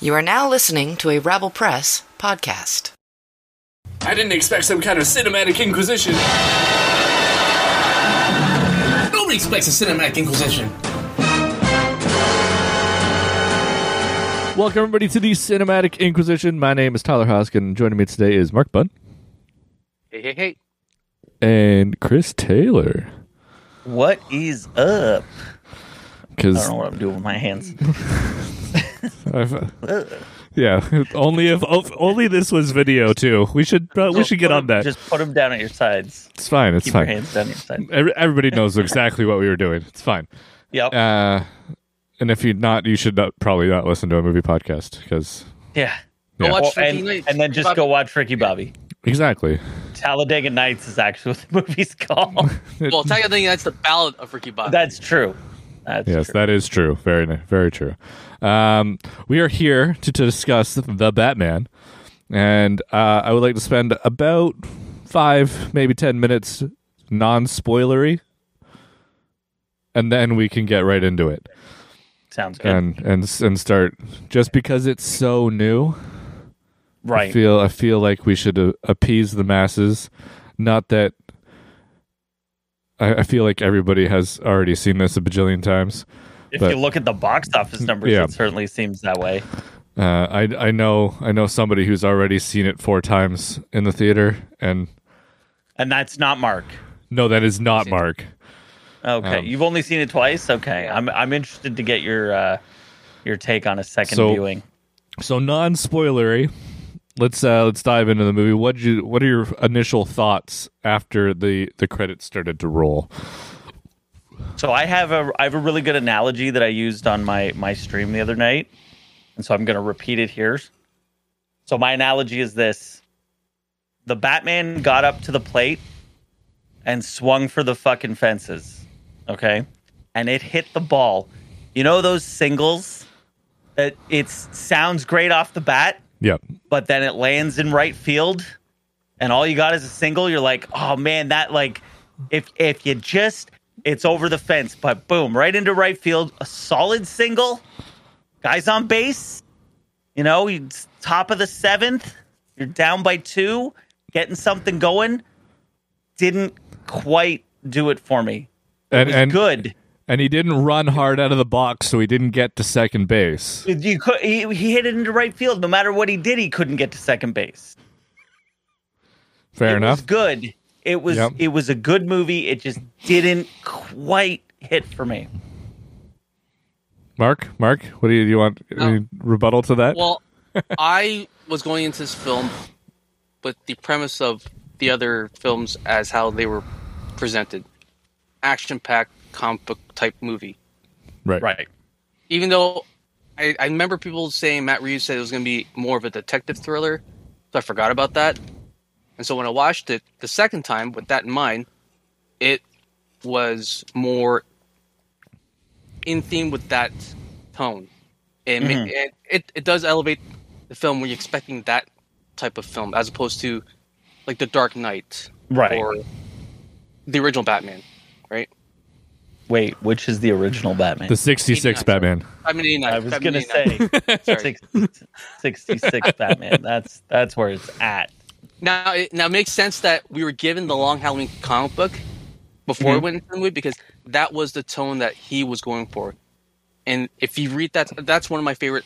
You are now listening to a Rabble Press podcast. I didn't expect some kind of cinematic inquisition. Nobody expects a cinematic inquisition. Welcome everybody to the Cinematic Inquisition. My name is Tyler Hoskin. Joining me today is Mark Bunn Hey, hey, hey. and Chris Taylor. What is up? I Because don't know what I'm doing with my hands. yeah, only if only this was video too. We should uh, we should get on that. Just put them down at your sides. It's fine. It's Keep fine. your hands down your sides. Every, everybody knows exactly what we were doing. It's fine. Yep. Uh, and if you're not, you should not, probably not listen to a movie podcast because yeah. Go watch Well, Freaky and, Nights. and then just Bobby. go watch Ricky Bobby. exactly. Talladega Nights is actually what the movie's called. Well, technically, that's the Ballad of Ricky Bobby. That's true. That's Yes, true. that is true. Very, very true. Um, we are here to, to discuss the Batman, and uh, I would like to spend about five, maybe ten minutes non-spoilery, and then we can get right into it Sounds good. and and and start. Just because it's so new, I right. feel I feel like we should uh, appease the masses. Not that I, I feel like everybody has already seen this a bajillion times. if but- you look at the box office numbers, Yeah. it certainly seems that way. Uh, I I know I know somebody who's already seen it four times in the theater, and And that's not Mark. no, that is not Mark. Okay. Um, You've only seen it twice? Okay. I'm I'm interested to get your uh your take on a second So- viewing. So non spoilery. Let's uh, let's dive into the movie. What you what are your initial thoughts after the the credits started to roll? So I have a I have a really good analogy that I used on my my stream the other night, and so I'm going to repeat it here. So my analogy is this: the Batman got up to the plate and swung for the fucking fences, okay, and it hit the ball. You know those singles that it sounds great off the bat, Yep. but then it lands in right field and all you got is a single. You're like oh man that like if if you just it's over the fence. But boom right into right field a solid single. Guys on base. You know top of the seventh. You're down by two getting something going. Didn't quite do it for me. It And was and good and he didn't run hard out of the box, so he didn't get to second base. you could he, he hit it into right field no matter what he did he couldn't get to second base Fair it enough. was good. It was Yep. it was a good movie. It just didn't quite hit for me. Mark, Mark, what do you, do you want? Any um, rebuttal to that? well, I was going into this film with the premise of the other films as how they were presented action packed comic book type movie. right. Right. Even though I, I remember people saying Matt Reeves said it was going to be more of a detective thriller, so I forgot about that. And so when I watched it the second time with that in mind, it was more in theme with that tone. It, ma- mm-hmm. it, it it does elevate the film when you're expecting that type of film, as opposed to like The Dark Knight Right. or the original Batman, right? Wait, which is the original Batman? The '66 89, Batman. I mean, I was gonna say Sorry. 66 Batman. That's that's where it's at. Now, it, now it makes sense that we were given the Long Halloween comic book before Mm-hmm. we went into the movie because that was the tone that he was going for. And if you read that, that's one of my favorite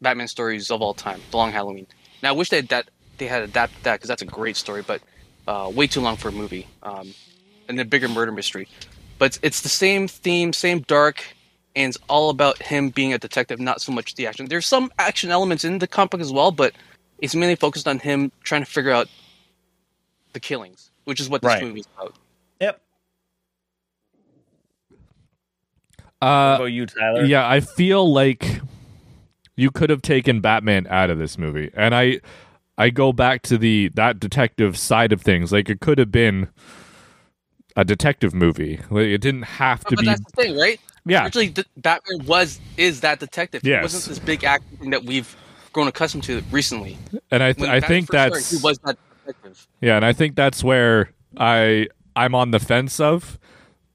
Batman stories of all time, The Long Halloween. Now, I wish they had that they had adapted that because that's a great story, but uh, way too long for a movie um, and a bigger murder mystery. But it's, it's the same theme, same dark, and it's all about him being a detective, not so much the action. There's some action elements in the comic book as well, but it's mainly focused on him trying to figure out the killings, which is what this Right. movie is about. Yep. Uh, Go you, Tyler. yeah, I feel like you could have taken Batman out of this movie, and I, I go back to the that detective side of things. Like it could have been a detective movie. Like, it didn't have to but be. that's the thing, right? Yeah, Originally, the, Batman was is that detective. It wasn't this big acting that we've grown accustomed to recently. and I th- I think started, that's he was that detective. yeah, and I think that's where I I'm on the fence of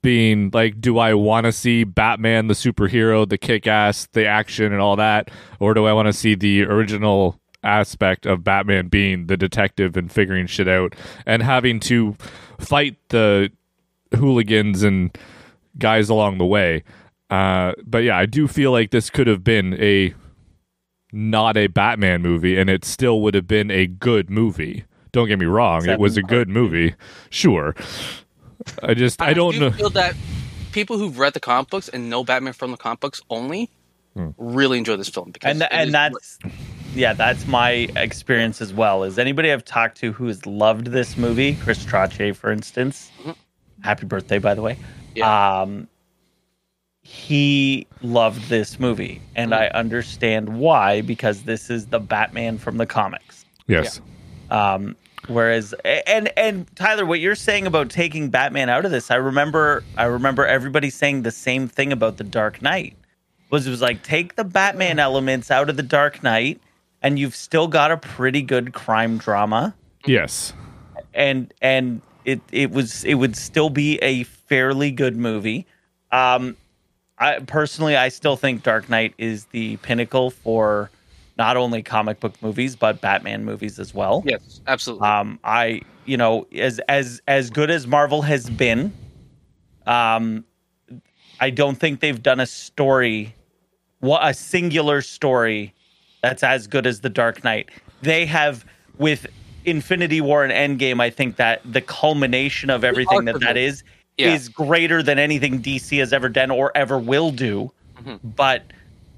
being like, do I want to see Batman the superhero, the kick ass, the action, and all that, or do I want to see the original aspect of Batman being the detective and figuring shit out and having to fight the hooligans and guys along the way? Uh, but yeah, I do feel like this could have been a not a Batman movie, and it still would have been a good movie. Don't get me wrong; it was a good movie, sure. I just I don't do know. feel that people who've read the comic books and know Batman from the comic books only really enjoy this film because and it and is- that's yeah that's my experience as well is anybody i've talked to who has loved this movie chris Trache, for instance happy birthday by the way. Yeah. um he loved this movie and i understand why because this is the batman from the comics. Yes, um, whereas and and Tyler, what you're saying about taking Batman out of this, I remember I remember everybody saying the same thing about the Dark Knight. Was it was like take the Batman elements out of the Dark Knight, and you've still got a pretty good crime drama, yes, and and it it was it would still be a fairly good movie. Um, I personally I still think Dark Knight is the pinnacle for not only comic book movies but Batman movies as well. yes, absolutely. Um, I, you know, as as as good as Marvel has been, um, I don't think they've done a story, what a singular story, that's as good as the Dark Knight. They have with Infinity War and Endgame. I think that the culmination of everything that of that it. is Yeah. is greater than anything DC has ever done or ever will do. But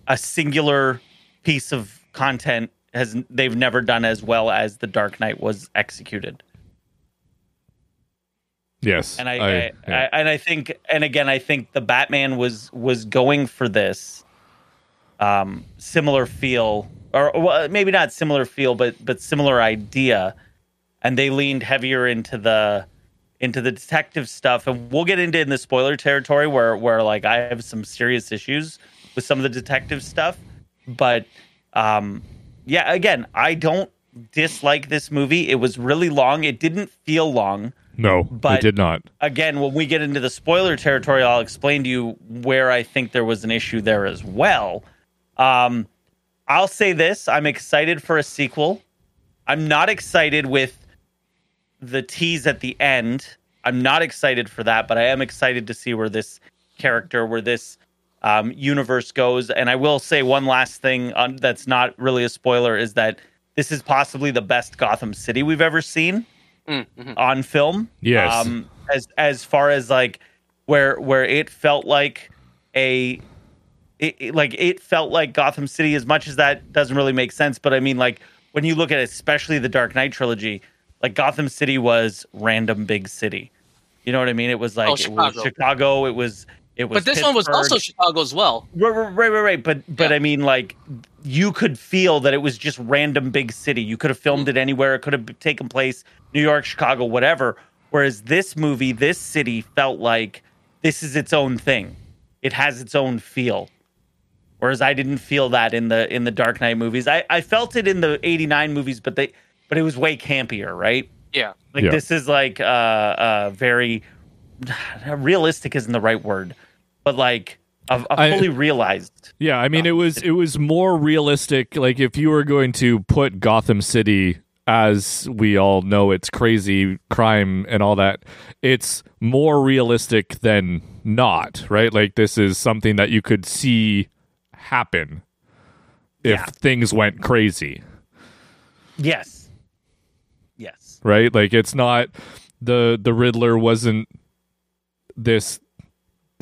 a singular piece of content has they've never done as well as the Dark Knight was executed. yes. And I, I- I, yeah. I and I think and again I think the Batman was was going for this um similar feel or well, maybe not similar feel but but similar idea. And they leaned heavier into the into the detective stuff. And we'll get into in the spoiler territory where where like I have some serious issues with some of the detective stuff. But um yeah again I don't dislike this movie. It was really long. It didn't feel long. No, but- did not. again, when we get into the spoiler territory, I'll explain to you where I think there was an issue there as well. Um, I'll say this I'm excited for a sequel. I'm not excited with the tease at the end. I'm not excited for that, but I am excited to see where this character, where this um, universe goes. And I will say one last thing on, that's not really a spoiler is that this is possibly the best Gotham City we've ever seen on film. Yes. Um, as as far as like where where it felt like a it, it- like it felt like Gotham City as much as that doesn't really make sense but I mean like when you look at especially the Dark Knight trilogy like Gotham City was random big city you know what I mean it was like Oh, it was Chicago. Chicago it was it was but this one was also Chicago as well. Right, right, right, right, right. But but Yeah. I mean, like, you could feel that it was just random big city. You could have filmed it anywhere. It could have taken place New York, Chicago, whatever. Whereas this movie, this city felt like this is its own thing. It has its own feel. Whereas I didn't feel that in the in the Dark Knight movies. I, I felt it in the '89 movies, but they but it was way campier, right? Yeah. Like Yeah. this is like uh uh very realistic isn't the right word, but like a fully realized. Yeah, I mean it was it was more realistic. Like if you were going to put Gotham City as we all know it's crazy crime and all that, it's more realistic than not, right? Like this is something that you could see happen if Yeah. things went crazy. Yes. Yes. right? Like it's not the the Riddler wasn't this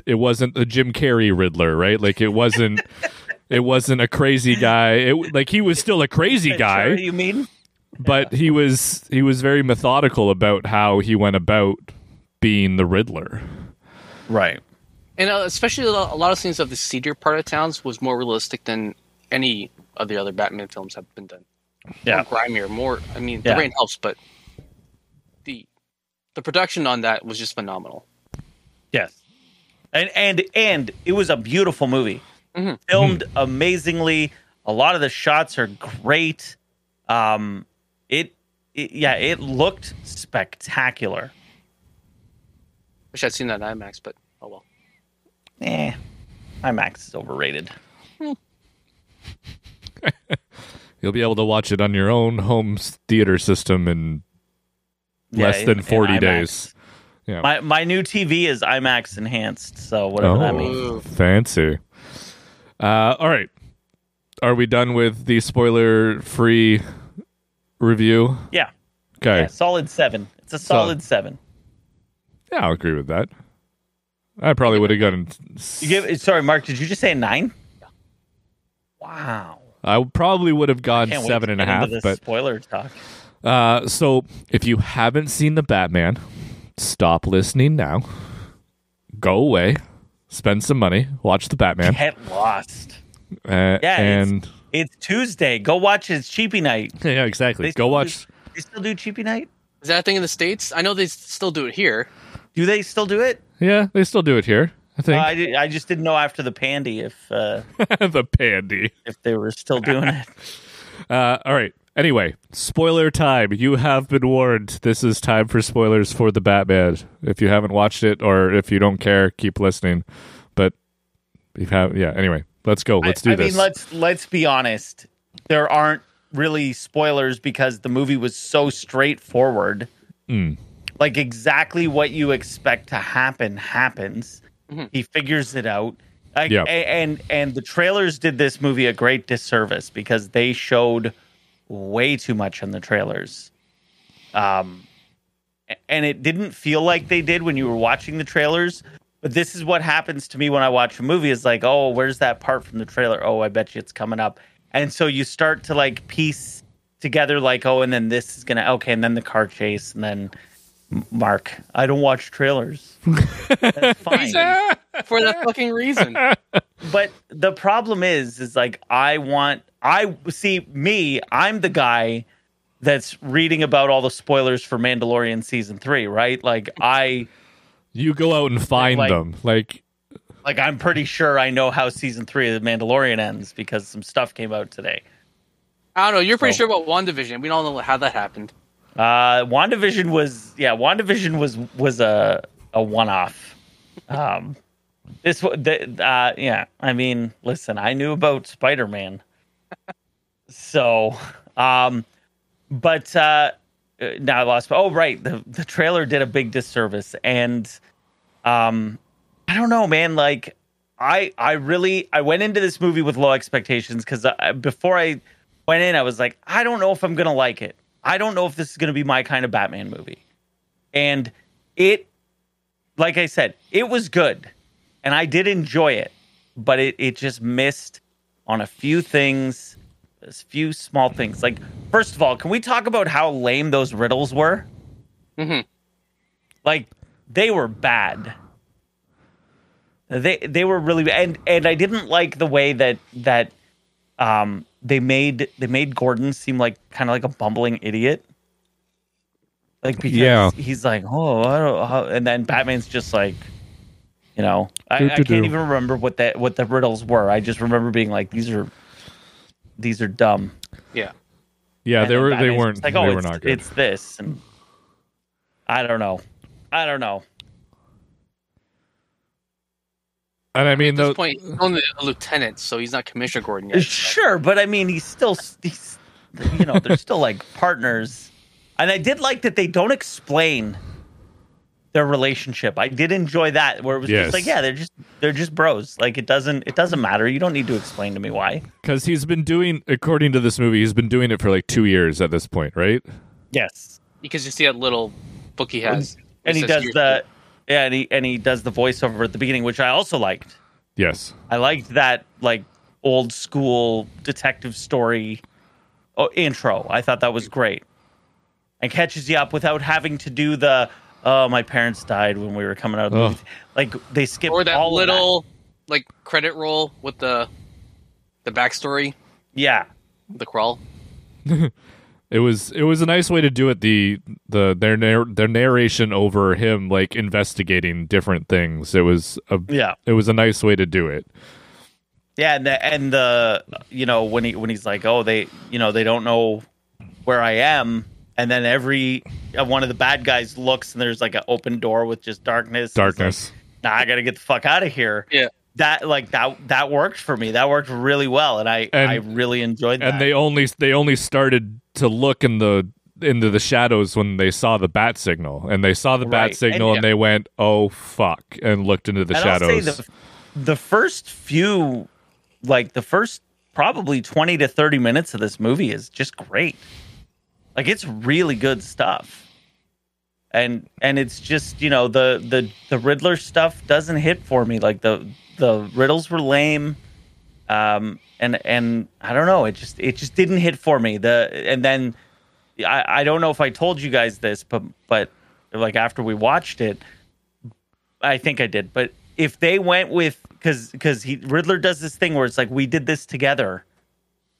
it wasn't the Jim Carrey Riddler, right? Like it wasn't it wasn't a crazy guy. It like he was still a crazy guy, Sure, you mean? but he was he was very methodical about how he went about being the Riddler. Right. And uh, especially a lot of scenes of the seedier part of towns was more realistic than any of the other Batman films have been done. Yeah. More grimier, more. I mean, Yeah. the rain helps, but the the production on that was just phenomenal. Yes. And and and it was a beautiful movie. Mhm. Filmed amazingly. A lot of the shots are great. Um it, it yeah, it looked spectacular. Wish I'd seen that in IMAX, but eh, IMAX is overrated. You'll be able to watch it on your own home theater system in Yeah, less than 40 days. Yeah. My my new TV is IMAX enhanced, so whatever that means. oh, fancy. Uh, all right. Are we done with the spoiler free review? Yeah, Okay. yeah, solid seven. It's a solid seven. Yeah, I'll agree with that. I probably would have gotten. You give sorry, Mark. Did you just say a nine? Wow. I probably would have gone Can't wait seven to and a get into half. this But spoiler talk. uh, so if you haven't seen the Batman, stop listening now. Go away, spend some money, watch the Batman, Get lost. uh, Yeah, and It's Tuesday. Go watch his cheapy night. yeah, exactly. They Go watch. Do, they still do cheapy night? Is that a thing in the states? I know they still do it here. Do they still do it? Yeah, they still do it here. I Uh, think I, di- I just didn't know after the pandy if uh, the pandy. if they were still doing it. Uh, all right. Anyway, spoiler time. You have been warned. This is time for spoilers for the Batman. If you haven't watched it or if you don't care, keep listening. But you have, yeah. Anyway, let's go. Let's do I, I this. mean, let's let's be honest. There aren't really spoilers because the movie was so straightforward. Mm. Like exactly what you expect to happen happens. He figures it out. Like, Yeah. a- and and the trailers did this movie a great disservice because they showed way too much in the trailers. Um, and it didn't feel like they did when you were watching the trailers. But this is what happens to me when I watch a movie. Is like, oh, where's that part from the trailer? Oh, I bet you it's coming up. And so you start to like piece together, like, oh, and then this is gonna okay, and then the car chase, and then M- Mark, I don't watch trailers. That's fine. For that fucking reason. but the problem is is like i want i see me i'm the guy that's reading about all the spoilers for mandalorian season three right like i you go out and find Like- them. Like, like i'm pretty sure i know how season three of the mandalorian ends because some stuff came out today I don't know. You're pretty So- sure about WandaVision. We don't know how that happened. Uh wandavision was yeah wandavision was was a a one-off. Um this the uh yeah i mean listen i knew about spider-man. So um but uh uh, now i lost oh right the the trailer did a big disservice and um i don't know man like i i really i went into this movie with low expectations because before i went in i was like i don't know if i'm gonna like it i don't know if this is gonna be my kind of batman movie. And it like i said it was good and i did enjoy it but it, it just missed on a few things a few small things. Like first of all can we talk about how lame those riddles were? Mm-hmm. like they were bad. They they were really and and i didn't like the way that that um they made they made gordon seem like kind of like a bumbling idiot like because Yeah. he's like oh I don't, how, and then batman's just like you know I, I can't even remember what that what the riddles were i just remember being like these are these are dumb Yeah. yeah, And they then were. They weren't. just like, oh, they oh, were not good. it's this and i don't know i don't know And I mean, At this though, point, he's only a lieutenant, so he's not Commissioner Gordon yet. Sure, but I mean, he's still, he's, you know, they're still like partners. And I did like that they don't explain their relationship. I did enjoy that, where it was Yes. just like, yeah, they're just they're just bros. Like it doesn't it doesn't matter. You don't need to explain to me why. because he's been doing, according to this movie, he's been doing it for like two years at this point, right? Yes, Because you see that little book he has. and It he says does here- the yeah, and he and he does the voiceover at the beginning, which I also liked. Yes. I liked that like old school detective story oh, intro. I thought that was great. And catches you up without having to do the oh my parents died when we were coming out of the Ugh. movie. Like they skip Or that all of little like credit roll with the the backstory, Yeah. the crawl. It was it was a nice way to do it. The the their narr- their narration over him like investigating different things. It was a Yeah. it was a nice way to do it. Yeah, and the, and the you know when he when he's like, oh, they you know they don't know where I am, and then every uh, one of the bad guys looks and there's like an open door with just darkness. He's like- Darkness. nah, I gotta get the fuck out of here. Yeah. That like that that worked for me. That worked really well, and I And- I really enjoyed that. and they only they only started to look in the into the shadows when they saw the bat signal and they saw the bat Right. signal And- and, they went oh fuck and looked into the And shadows the, the first few, like the first probably 20 to 30 minutes of this movie is just great. Like it's really good stuff. And and it's just, you know, the the the Riddler stuff doesn't hit for me. Like the the riddles were lame. Um and and I don't know, it just it just didn't hit for me. The and then I I don't know if I told you guys this, but but like after we watched it, I think I did. But if they went with because because he Riddler does this thing where it's like we did this together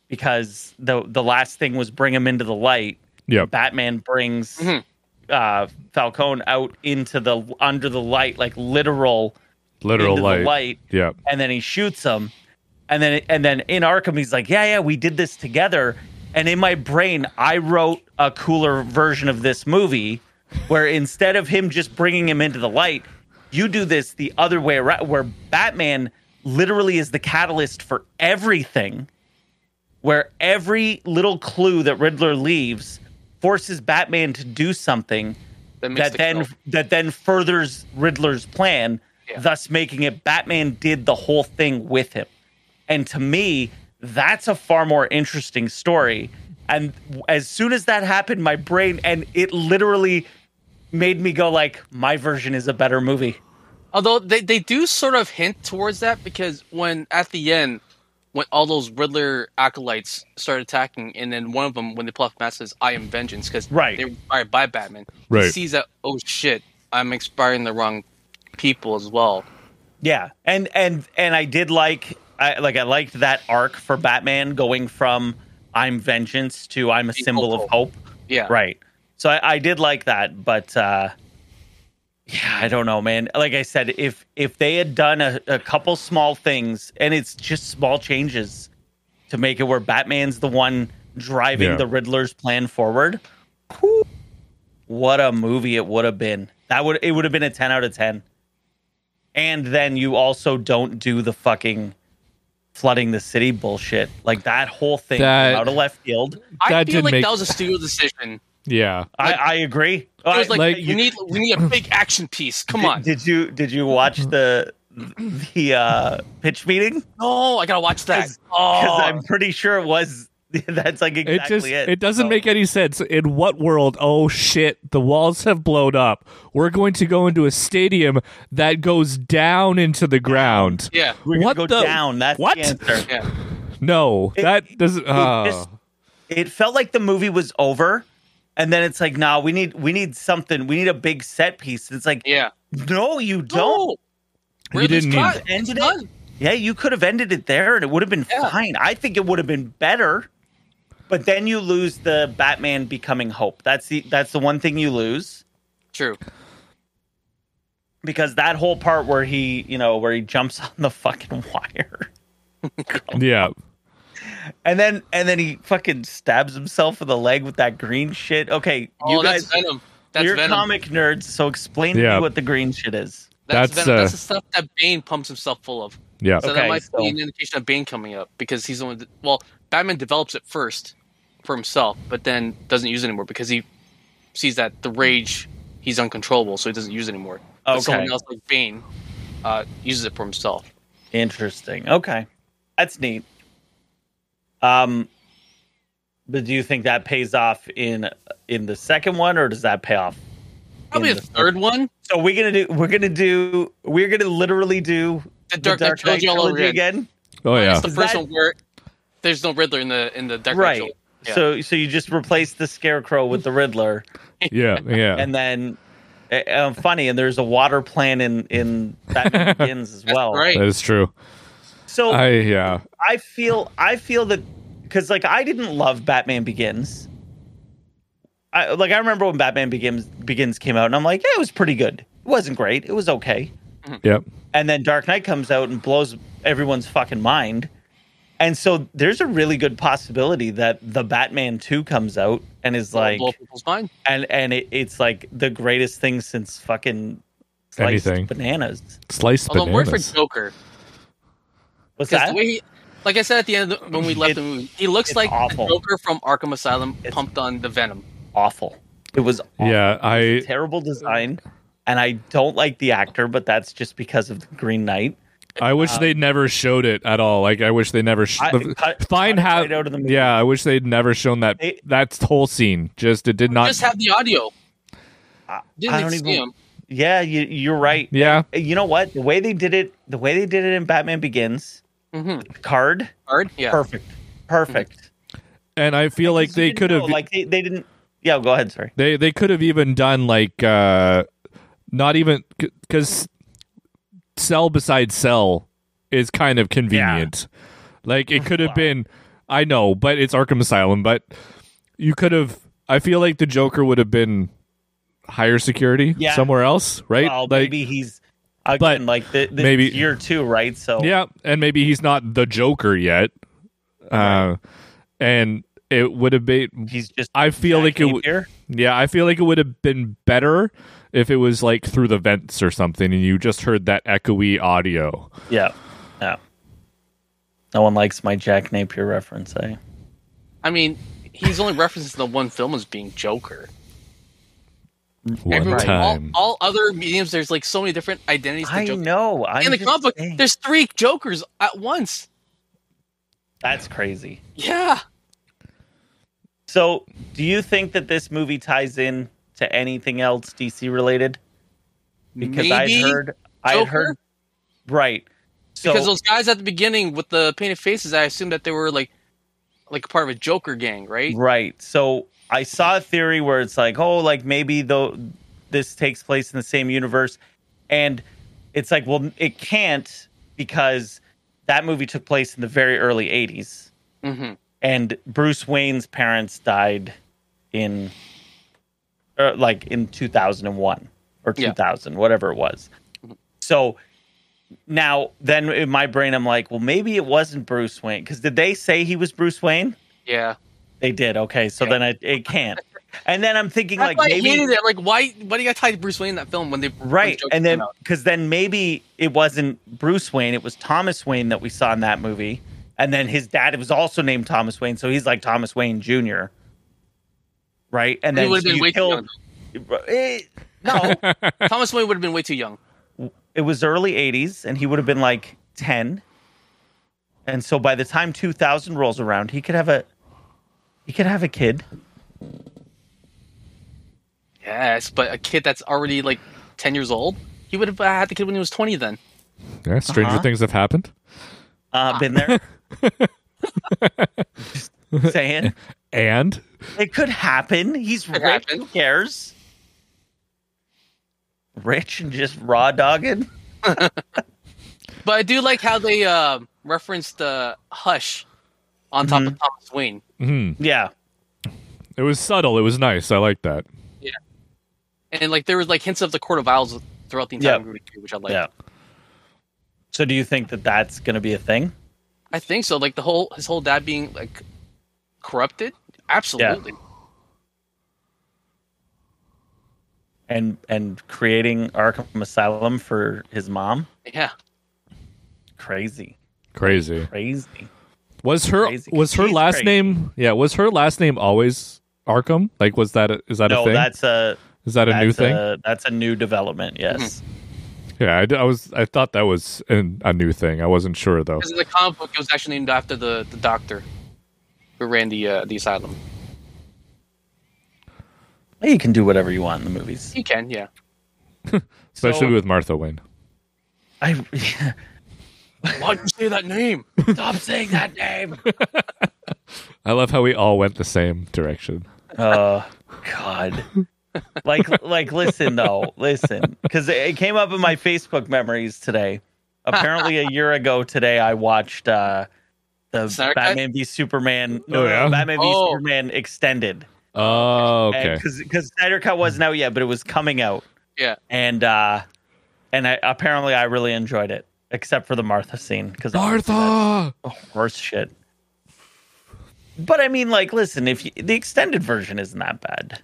because the the last thing was bring him into the light. Yeah, Batman brings Mhm. uh Falcone out into the under the light, like literal literal light. the light, yep and then he shoots him. And then and then in Arkham, he's like, yeah, yeah, we did this together. And in my brain, I wrote a cooler version of this movie where instead of him just bringing him into the light, you do this the other way around, where Batman literally is the catalyst for everything, where every little clue that Riddler leaves forces Batman to do something That that the then kill. that then furthers Riddler's plan, Yeah. thus making it Batman did the whole thing with him. And to me, that's a far more interesting story. And as soon as that happened, my brain and it literally made me go like, my version is a better movie. Although they, they do sort of hint towards that because when at the end, when all those Riddler acolytes start attacking, and then one of them, when they pull off the mask, says, "I am vengeance," because Right. they were inspired by Batman. He sees that, oh shit, I'm inspiring the wrong people as well. Yeah, and and and I did like I like I liked that arc for Batman going from I'm vengeance to I'm a Being symbol of hope. Yeah, Right. So I, I did like that, but uh yeah, I don't know, man. Like I said, if if they had done a, a couple small things and it's just small changes to make it where Batman's the one driving Yeah. the Riddler's plan forward, whew, what a movie it would have been. That would it would have been a 10 out of 10. And then you also don't do the fucking flooding the city bullshit. Like that whole thing That- came out of left field. I That feel like make- that was a studio decision. yeah I, I agree. It was like, like- we need we need a big action piece. Come on. Did, did you did you watch the the uh, pitch meeting? no, I gotta watch that. Because Oh, I'm pretty sure it was. That's like it exactly just it. it, doesn't So- make any sense in what world oh shit the walls have blown up we're going to go into a stadium that goes down into the ground yeah, We're gonna what go the- down. That's what? the answer. yeah. no It- that doesn't It, oh. just, uh. it felt like the movie was over, and then it's like, nah, we need we need something. We need a big set piece. It's like, Yeah. no, you don't. No. You Riddler's didn't cut. need- Ended it? done. Yeah, you could have ended it there, and it would have been Yeah. fine. I think it would have been better. But then you lose the Batman becoming Hope. That's the that's the one thing you lose. True. because that whole part where he, you know, where he jumps on the fucking wire, yeah and then and then he fucking stabs himself in the leg with that green shit. Okay, Oh, you guys, that's Venom. That's you're Venom. comic nerds, so explain to me what the green shit is. That's, That's, uh, that's the stuff that Bane pumps himself full of. yeah So Okay, that might so- be an indication of Bane coming up because he's the one. That, well, Batman develops it first for himself, but then doesn't use it anymore because he sees that the rage he's uncontrollable, so he doesn't use it anymore. But Okay. someone else like Bane uh, uses it for himself. Interesting. Okay, that's neat. Um, but do you think that pays off in in the second one, or does that pay off? Probably in the the third one. So we're gonna do. We're gonna do. We're gonna literally do The Dark Knight trilogy all over again. oh yeah It's the Is first that- one where there's no Riddler in the in the Dark Knight Right. trilogy. Yeah. So so you just replace the Scarecrow with the Riddler. yeah yeah and then uh, funny and there's a water plan in in Batman Begins as well. right. that is true So i yeah, I, feel I feel that because like I didn't love Batman Begins. I like I remember when Batman Begins Begins came out and I'm like, yeah, it was pretty good. It wasn't great. It was okay. Mm-hmm. yep And then Dark Knight comes out and blows everyone's fucking mind. And so there's a really good possibility that the Batman 2 comes out and is like blow people's mind. and and it, it's like the greatest thing since fucking Sliced Anything. bananas. Sliced Although I'm worried bananas. for Joker What's that? the way he, like I said at the end of the, when we left It- the movie, he looks like awful. the Joker from Arkham Asylum It's- pumped on the Venom. awful. It was awful. yeah, I terrible design, and I don't like the actor, but that's just because of the Green Knight. I wish they never showed it at all. Like I wish they never. Sh- I- the- cut- fine, cut it have right out of the movie. yeah. I wish they'd never shown that They- that whole scene. Just it did not. Just have the audio. I, Didn't I don't see even. him. Yeah, you, you're right. yeah, You know what? The way they did it, the way they did it in Batman Begins, Mm-hmm. card, Hard, yeah. perfect, perfect. and I feel like they could have like they, they didn't. Yeah, go ahead. Sorry. they they could have even done like uh not even because cell beside cell is kind of convenient. Like it could have been. I know, but it's Arkham Asylum. But you could have. I feel like the Joker would have been higher security Yeah. somewhere else, right? Well, like maybe he's again like the, the maybe- year two, right? So Yeah, and maybe he's not the Joker yet. Uh, and it would have been. he's just. I feel like it. would. Yeah, I feel like it would have been better if it was like through the vents or something, and you just heard that echoey audio. Yeah, yeah. No one likes my Jack Napier reference, eh? I mean, he's only referenced in the one film as being Joker. One Everyone- time, All, all other mediums, there's like so many different identities I Joker. know. I'm in the just comic book, saying. there's three Jokers at once. That's crazy. Yeah. So, do you think that this movie ties in to anything else DC related? Because Maybe I'd heard, I heard, right? So, because those guys at the beginning with the painted faces, I assumed that they were like, like part of a Joker gang, right? right. So, I saw a theory where it's like, oh, like maybe though this takes place in the same universe, and it's like, well, it can't because that movie took place in the very early '80s. hmm and Bruce Wayne's parents died in er, like in 2001 or Yeah. 2000 whatever it was so now then in my brain i'm like well maybe it wasn't bruce wayne because did they say he was bruce wayne Yeah. they did okay so then it, it can't and then i'm thinking That's like why I maybe it. Like, why? Why do you got tied to Bruce Wayne in that film when they right and then because then maybe it wasn't bruce wayne it was thomas wayne that we saw in that movie and then his dad was also named thomas wayne so he's like thomas wayne jr right and he then would have been way kill- too young. Eh, no Thomas Wayne would have been way too young. it was early 80s and he would have been like 10 and so by the time 2000 rolls around he could have a he could have a kid Yes, but a kid that's already like ten years old, he would have had the kid when he was twenty. Then yeah, stranger Uh-huh. things have happened. uh been there Just saying And it could happen he's Could rich happen. who cares rich and just raw dogging But I do like how they uh, referenced uh, Hush on top Mm-hmm. of Thomas Wayne. mhm, yeah it was subtle. It was nice. I like that. Yeah, and like there was like hints of the Court of Owls throughout the entire Yeah. movie, which I like. yeah so do you think that that's going to be a thing I think so. Like the whole his whole dad being like corrupted. Absolutely. and and creating arkham asylum for his mom Yeah. crazy Crazy. crazy Was her Crazy. was her She's last crazy. name? Yeah, was her last name always Arkham? Like, was that a, is that a no thing? that's a is that a new thing? a- that's a new development yes mm-hmm. yeah, I, d- I was. I thought that was an, a new thing. I wasn't sure though. Because in the comic book, it was actually named after the, the doctor who ran the uh, the asylum. you can do whatever you want in the movies You can, yeah. Especially So- with Martha Wayne. i Why'd you say that name? stop saying that name I love how we all went the same direction. oh god like like listen though listen because it came up in my facebook memories today apparently a year ago today i watched uh the Cut? batman v superman no, Oh, yeah? batman v Oh. superman extended Oh, okay. because snyder cut wasn't out yet but it was coming out Yeah. and uh and I, apparently i really enjoyed it except for the martha scene because Martha. horse shit but i mean like listen if you, the extended version isn't that bad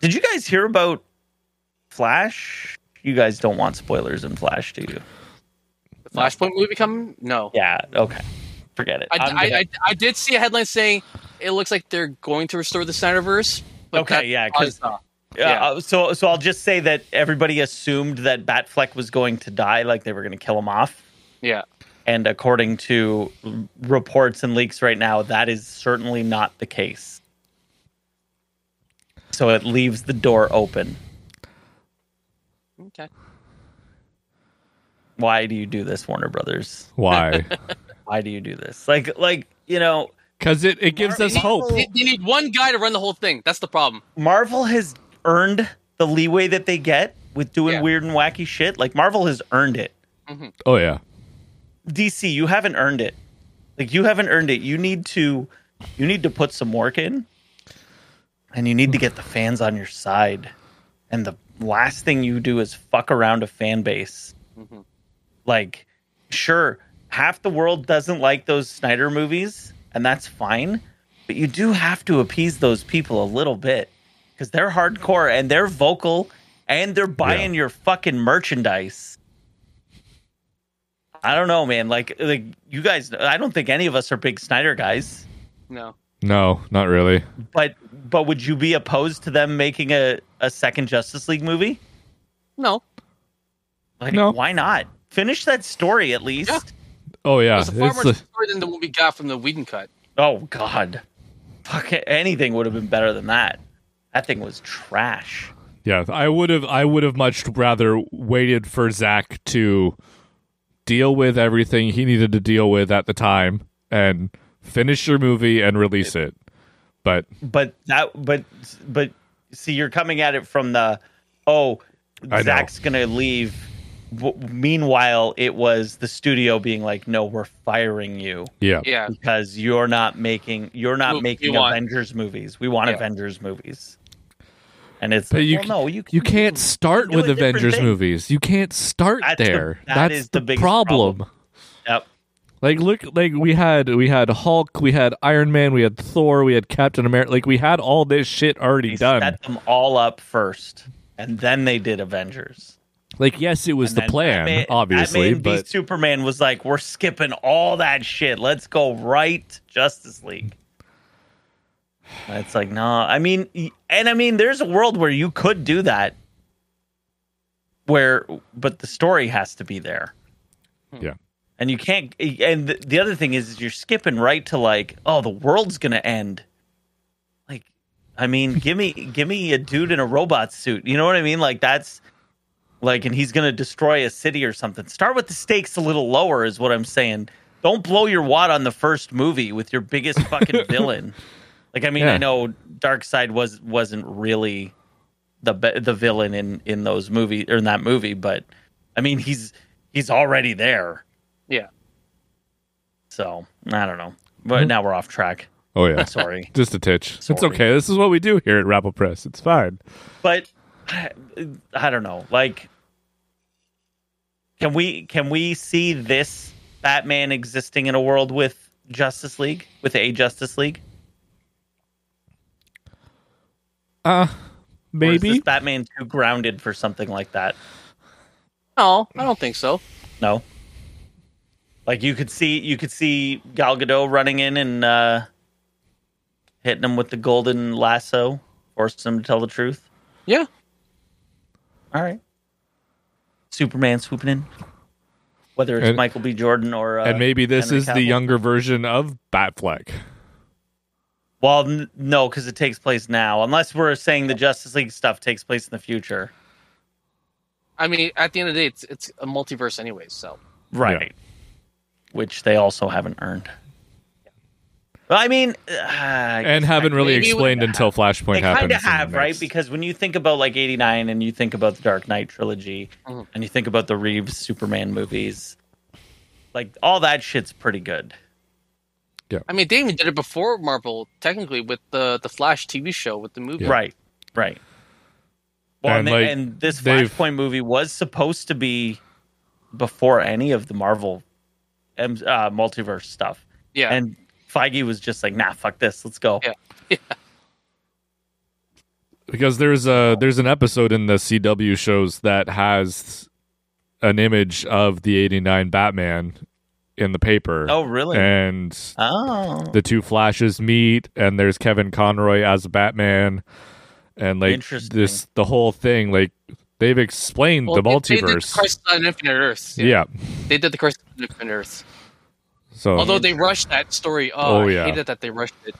did you guys hear about flash You guys don't want spoilers in Flash, do you? The Flashpoint movie coming? No. Yeah. Okay. Forget it. I, I'm I, I, I did see a headline saying it looks like they're going to restore the Snyderverse. But Okay, that- yeah, 'cause- uh, Yeah, Yeah. uh, so so I'll just say that everybody assumed that Batfleck was going to die, like they were going to kill him off. yeah. And according to reports and leaks right now, that is certainly not the case. So it leaves the door open. Okay. Why do you do this, Warner Brothers? Why? Why do you do this? Like like you know, Because it, it gives us hope. They, they need one guy to run the whole thing. That's the problem. Marvel has earned the leeway that they get with doing Yeah. weird and wacky shit. Like Marvel has earned it. Mm-hmm. Oh yeah. DC, you haven't earned it. Like you haven't earned it. You need to you need to put some work in. And you need to get the fans on your side. And the last thing you do is fuck around a fan base. Mm-hmm. Like sure, half the world doesn't like those Snyder movies, and that's fine, but you do have to appease those people a little bit cuz they're hardcore and they're vocal and they're buying your fucking merchandise. I don't know, man. Like, like you guys, I don't think any of us are big Snyder guys. No. No, not really. But, but would you be opposed to them making a, a second Justice League movie? No. Like, No. why not finish that story at least? Yeah. Oh yeah. It was a far It's more the- story than the one we got from the Whedon cut. Oh God, fuck it. anything would have been better than that. That thing was trash. Yeah, I would have. I would have much rather waited for Zack to deal with everything he needed to deal with at the time and finish your movie and release it. But But that, but, but see, you're coming at it from the, oh, I know. Zack's gonna leave. W- meanwhile, it was the studio being like, no, we're firing you. yeah, Yeah. because you're not making you're not We- making we want- Avengers movies. We want Yeah. Avengers movies. And it's but like, you well, no, you you can't start do with Avengers thing. movies. You can't start That's the- there. that That's is the, the biggest problem. problem. Yep. Like look, like we had we had Hulk, we had Iron Man, we had Thor, we had Captain America. Like we had all this shit already They done. set them all up first, and then they did Avengers. Like yes, it was And the plan, Batman- obviously, Batman v but Superman was like, we're skipping all that shit. Let's go right Justice League. It's like, no, I mean, and I mean, there's a world where you could do that, where, but the story has to be there. Hmm. yeah, and you can't and the, the other thing is you're skipping right to like oh the world's gonna end like i mean give me give me a dude in a robot suit you know what i mean like that's like and he's gonna destroy a city or something start with the stakes a little lower is what i'm saying don't blow your wad on the first movie with your biggest fucking villain like i mean Yeah. i know Darkseid was wasn't really the the villain in in those movies or in that movie but i mean he's he's already there Yeah. so I don't know, but mm-hmm. now we're off track. oh yeah, Sorry, just a titch. It's okay. This is what we do here at Rabble Press. It's fine. but I, I don't know. Like, can we can we see this Batman existing in a world with Justice League, with a Justice League? Uh Or is maybe. this Batman too grounded for something like that? No, I don't think so. No. Like you could see you could see Gal Gadot running in and uh, hitting him with the golden lasso, forcing him to tell the truth. Yeah. All right. Superman swooping in. Whether it's And- Michael B. Jordan or uh, and maybe this Henry is the younger version of Batfleck. Well, n- no, because it takes place now. Unless we're saying the Justice League stuff takes place in the future, I mean, at the end of the day, it's it's a multiverse anyways. So right? Which they also haven't earned. Well, I mean, uh, and haven't really explained we- until Flashpoint they happens. kind of have, right? Because when you think about like '89 and you think about the Dark Knight trilogy, Mhm. and you think about the Reeves Superman movies, like all that shit's pretty good. Yeah, I mean, they even did it before Marvel, technically, with the the Flash TV show with the movie. Right, right. Well, And, and, they- like, and this Flashpoint movie was supposed to be before any of the Marvel uh, multiverse stuff, Yeah. and Feige was just like, "Nah, fuck this, let's go." Yeah. because there's a there's an episode in the CW shows that has an image of the 89 Batman in the paper. Oh, really? And oh, the two flashes meet and there's Kevin Conroy as Batman and like Interesting. this the whole thing like they've explained Well, the they- They did multiverse. Crisis on Infinite Earths. yeah. They did the Crisis on Infinite Earths. So Although they rushed that story. Oh, Oh, I yeah. hated that they rushed it.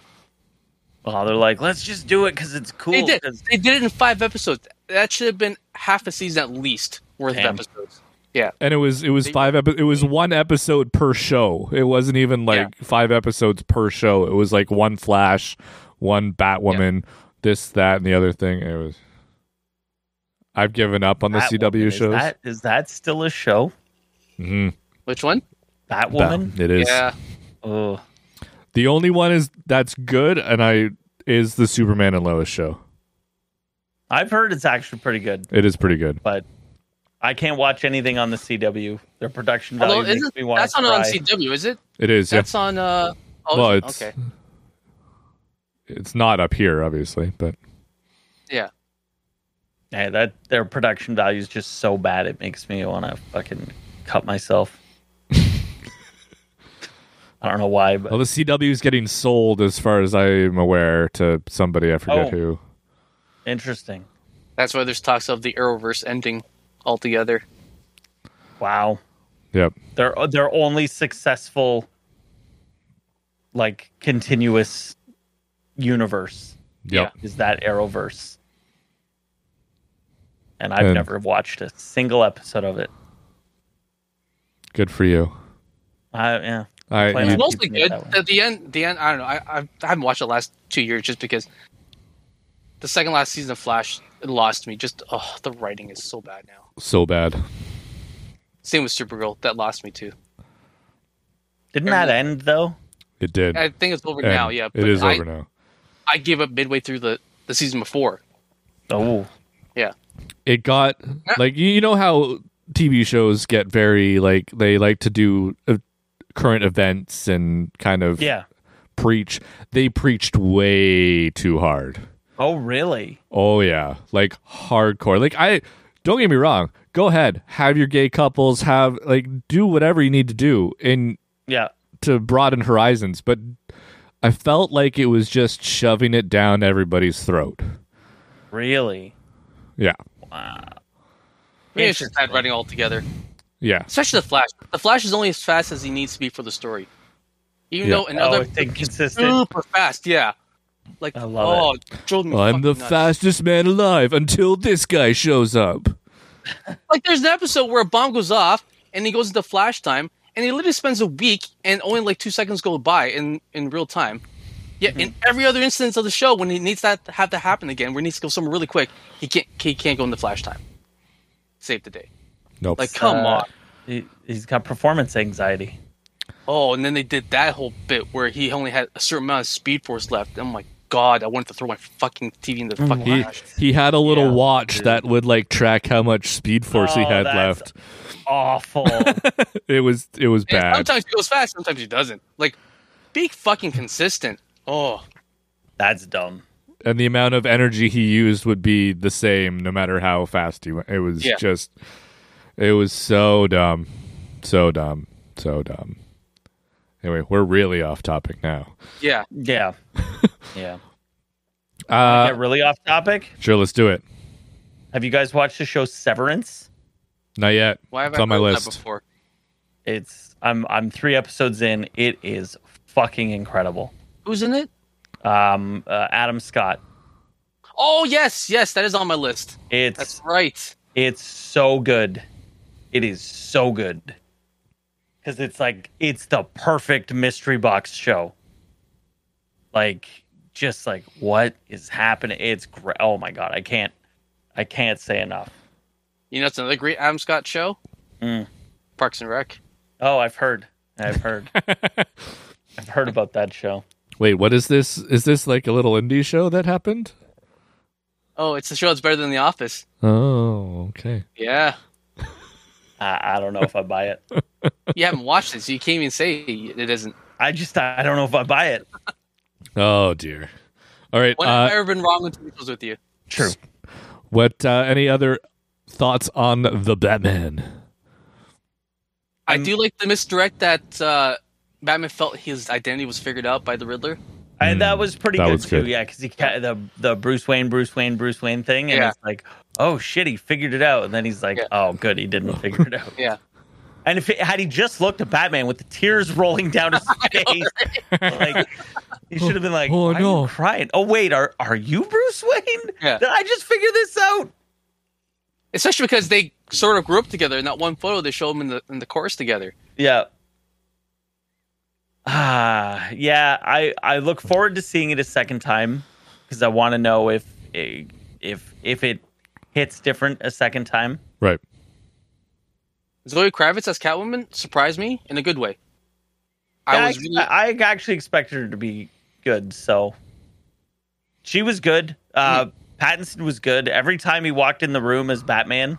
Oh, they're like, let's just do it because it's cool. They did. 'cause- They did it in five episodes. That should have been half a season at least worth Damn. of episodes. Yeah. and it was it was five epi- it was one episode per show. It wasn't even like five episodes per show. It was like one Flash, one Batwoman, this that and the other thing. It was I've given up on the Batwoman, CW is shows. That, is that still a show? hmm Which one? Batwoman? It is. Yeah. Oh, The only one is that's good, and I is the Superman and Lois show. I've heard it's actually pretty good, It is pretty good. but I can't watch anything on the CW. Their production value Although makes isn't me want that's not on. CW, is it? It is. Yeah. That's on. uh oh, well, is it's okay. it's not up here, obviously, but Yeah. Yeah, that their production value is just so bad. It makes me want to fucking cut myself. I don't know why, but well, the CW is getting sold, as far as I'm aware, to somebody. I forget Oh. who. interesting. That's why there's talks of the Arrowverse ending altogether. Wow, Yep. their their only successful, like continuous universe Yep. is that Arrowverse, and I've And- never watched a single episode of it. Good for you. I yeah. I Plan you- Mostly good. that. At the end, the end. I don't know. I I've, I haven't watched the last two years just because the second last season of Flash it lost me. Just oh, the writing is so bad now. so bad. Same with Supergirl. That lost me too. Didn't that end though? It did. I think it's over And now. Yeah, it is I, over now. I gave up midway through the the season before. Oh, Yeah. It got like you you know how TV shows get very like they like to do uh, current events and kind of yeah. preach. They preached way too hard. Oh, really? Oh yeah, like hardcore. Like I don't get me wrong. Go ahead, have your gay couples have like do whatever you need to do in Yeah. to broaden horizons, but I felt like it was just shoving it down everybody's throat. Really? Yeah. Wow. Maybe it's just bad writing altogether. Yeah. Especially the Flash. The Flash is only as fast as he needs to be for the story. Even Yeah. though another Oh, it's inconsistent. super fast. Yeah. Like I love oh, it me I'm the nuts. fastest man alive until this guy shows up. Like there's an episode where a bomb goes off and he goes into flash time and he literally spends a week and only like two seconds go by in in real time. Yeah, Mm-hmm. in every other instance of the show, when he needs that to have to happen again, where he needs to go somewhere really quick, he can't he can't go into flash time. Save the day. Nope. Like come Uh, on. He, he's got performance anxiety. Oh, and then they did that whole bit where he only had a certain amount of speed force left. Oh my god, I wanted to throw my fucking TV in the fucking he flash. he had a little Yeah, watch dude. that would like track how much speed force he Oh, had that's left. Awful. It was it was And bad. sometimes he goes fast, sometimes he doesn't. Like, be fucking consistent. Oh, That's dumb. and the amount of energy he used would be the same no matter how fast he went. It was Yeah. just it was so dumb. So dumb. So dumb. Anyway, we're really off topic now. yeah. Yeah. Yeah. Uh Get really off topic. sure, let's do it. Have you guys watched the show Severance? Not yet. Why have it's I on my heard that list. before? It's I'm I'm three episodes in. It is fucking incredible. Who's in it? Um, uh, Adam Scott. Oh yes, yes, that is on my list. It's That's right. It's so good. It is so good. Cuz it's like it's the perfect mystery box show. Like just like what is happening? It's great. Oh my god, I can't I can't say enough. You know, it's another great Adam Scott show. Mm. Parks and Rec. Oh, I've heard. I've heard. I've heard about that show. Wait, what is this? Is this like a little indie show that happened? Oh, it's the show that's better than The Office. Oh, okay. Yeah. I, I don't know if I buy it. You haven't watched it, so you can't even say it isn't. I just I don't know if I buy it. Oh dear. All right. When have I Uh, ever been wrong with TV with you? True. What? Uh, any other thoughts on the Batman? I do like the misdirect that uh, Batman felt his identity was figured out by the Riddler. And that was pretty that good was too. good. Yeah, because he ca- the the Bruce Wayne, Bruce Wayne, Bruce Wayne thing, and Yeah. it's like, oh shit, he figured it out, and then he's like, Yeah. oh good, he didn't figure it out. Yeah. And if it, had he just looked at Batman with the tears rolling down his face, like he should have been like, Oh, "Why are no. you crying?" Oh wait, are are you Bruce Wayne? Yeah. Did I just figure this out? Especially because they sort of grew up together. In that one photo, they show them in the in the chorus together. Yeah. Ah, yeah. I I look forward to seeing it a second time because I want to know if if if it hits different a second time. Right. Zoe Kravitz as Catwoman surprised me in a good way. I Yeah, was I, really, I actually expected her to be good, so she was good. Uh, Pattinson was good. Every time he walked in the room as Batman,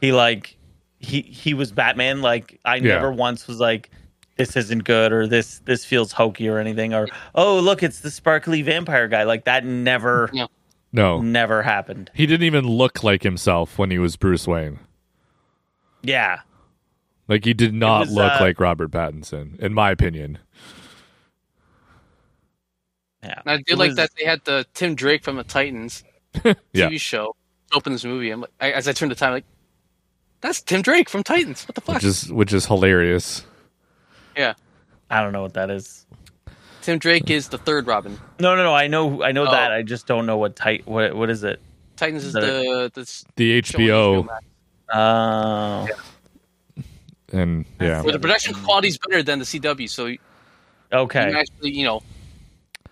he like he he was Batman. Like I Yeah. never once was like this isn't good or this this feels hokey or anything or oh look it's the sparkly vampire guy. Like that never Yeah. No, never happened. he didn't even look like himself when he was Bruce Wayne. Yeah. Like he did not was, look uh, like Robert Pattinson, in my opinion. Yeah. and I did It like was- that they had the Tim Drake from the Titans Yeah. TV show open this movie. I'm like, I, as I turned the time, like, that's Tim Drake from Titans. What the fuck? Which is which is hilarious. yeah, I don't know what that is. Tim Drake is the third Robin. No, no, no. I know I know Oh. that. I just don't know what tight what what is it? Titans is That- the the s- The show on HBO Max. Oh. and yeah. Where the production quality is better than the CW, so Okay. can actually, you know,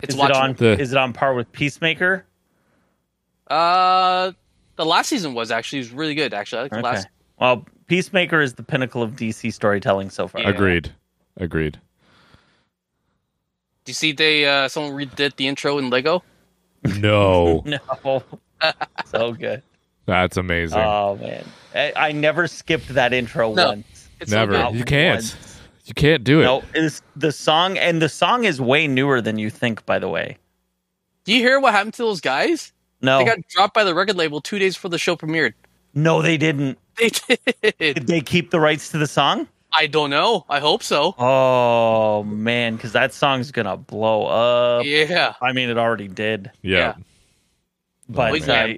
it's is it on. The- is it on par with Peacemaker? Uh, the last season was actually it was really good. Actually, I like the Okay. last. Well, Peacemaker is the pinnacle of DC storytelling so far. Yeah. Agreed. Agreed. Do you see they uh someone redid the intro in Lego? No. No. so good. That's amazing. Oh man. I, I never skipped that intro No. once. It's Never. You can't. once. You can't do it. No, it's the song and the song is way newer than you think, by the way. Do you hear what happened to those guys? No. They got dropped by the record label two days before the show premiered. no, they didn't. They did. Did they keep the rights to the song? I don't know. I hope so. Oh man, because that song's gonna blow up. Yeah. I mean, it already did. yeah. yeah. But Oh, uh,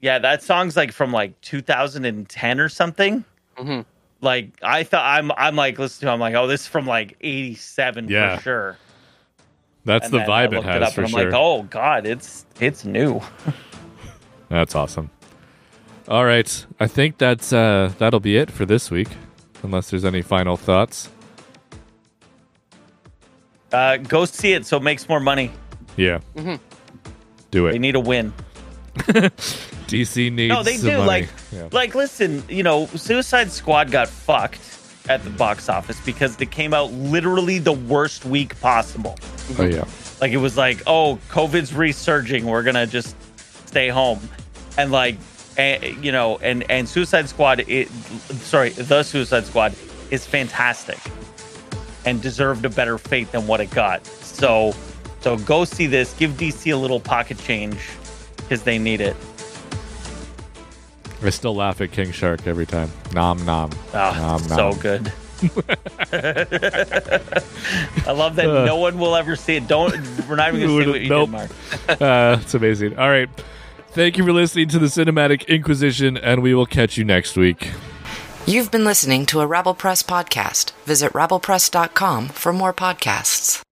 yeah, that song's like from like 2010 or something. hmm Like I thought, I'm I'm like listening to, it, I'm like, oh, this is from like 87 Yeah. for sure. That's And the then I vibe it looked has up for and I'm sure. like, oh god, it's it's new. That's awesome. All right. I think that's uh that'll be it for this week. Unless there's any final thoughts. Uh, go see it so it makes more money. Yeah. Mm-hmm. Do it. They need a win. DC needs No, they some do. money. Like, Yeah. like, listen, you know, Suicide Squad got fucked at the box office because they came out literally the worst week possible. Oh yeah. Like it was like, oh, COVID's resurging. We're gonna just stay home, and like, and, you know, and and Suicide Squad. It, sorry, the Suicide Squad is fantastic, and deserved a better fate than what it got. So, so go see this. Give DC a little pocket change because they need it. I still laugh at King Shark every time. Nom nom. Oh, nom it's nom. so good. I love that Uh. no one will ever see it. Don't. We're not even gonna say what you Nope. did, Mark. uh, it's amazing. All right. Thank you for listening to the Cinematic Inquisition, and we will catch you next week. You've been listening to a Rabble Press podcast. Visit rabblepress.com for more podcasts.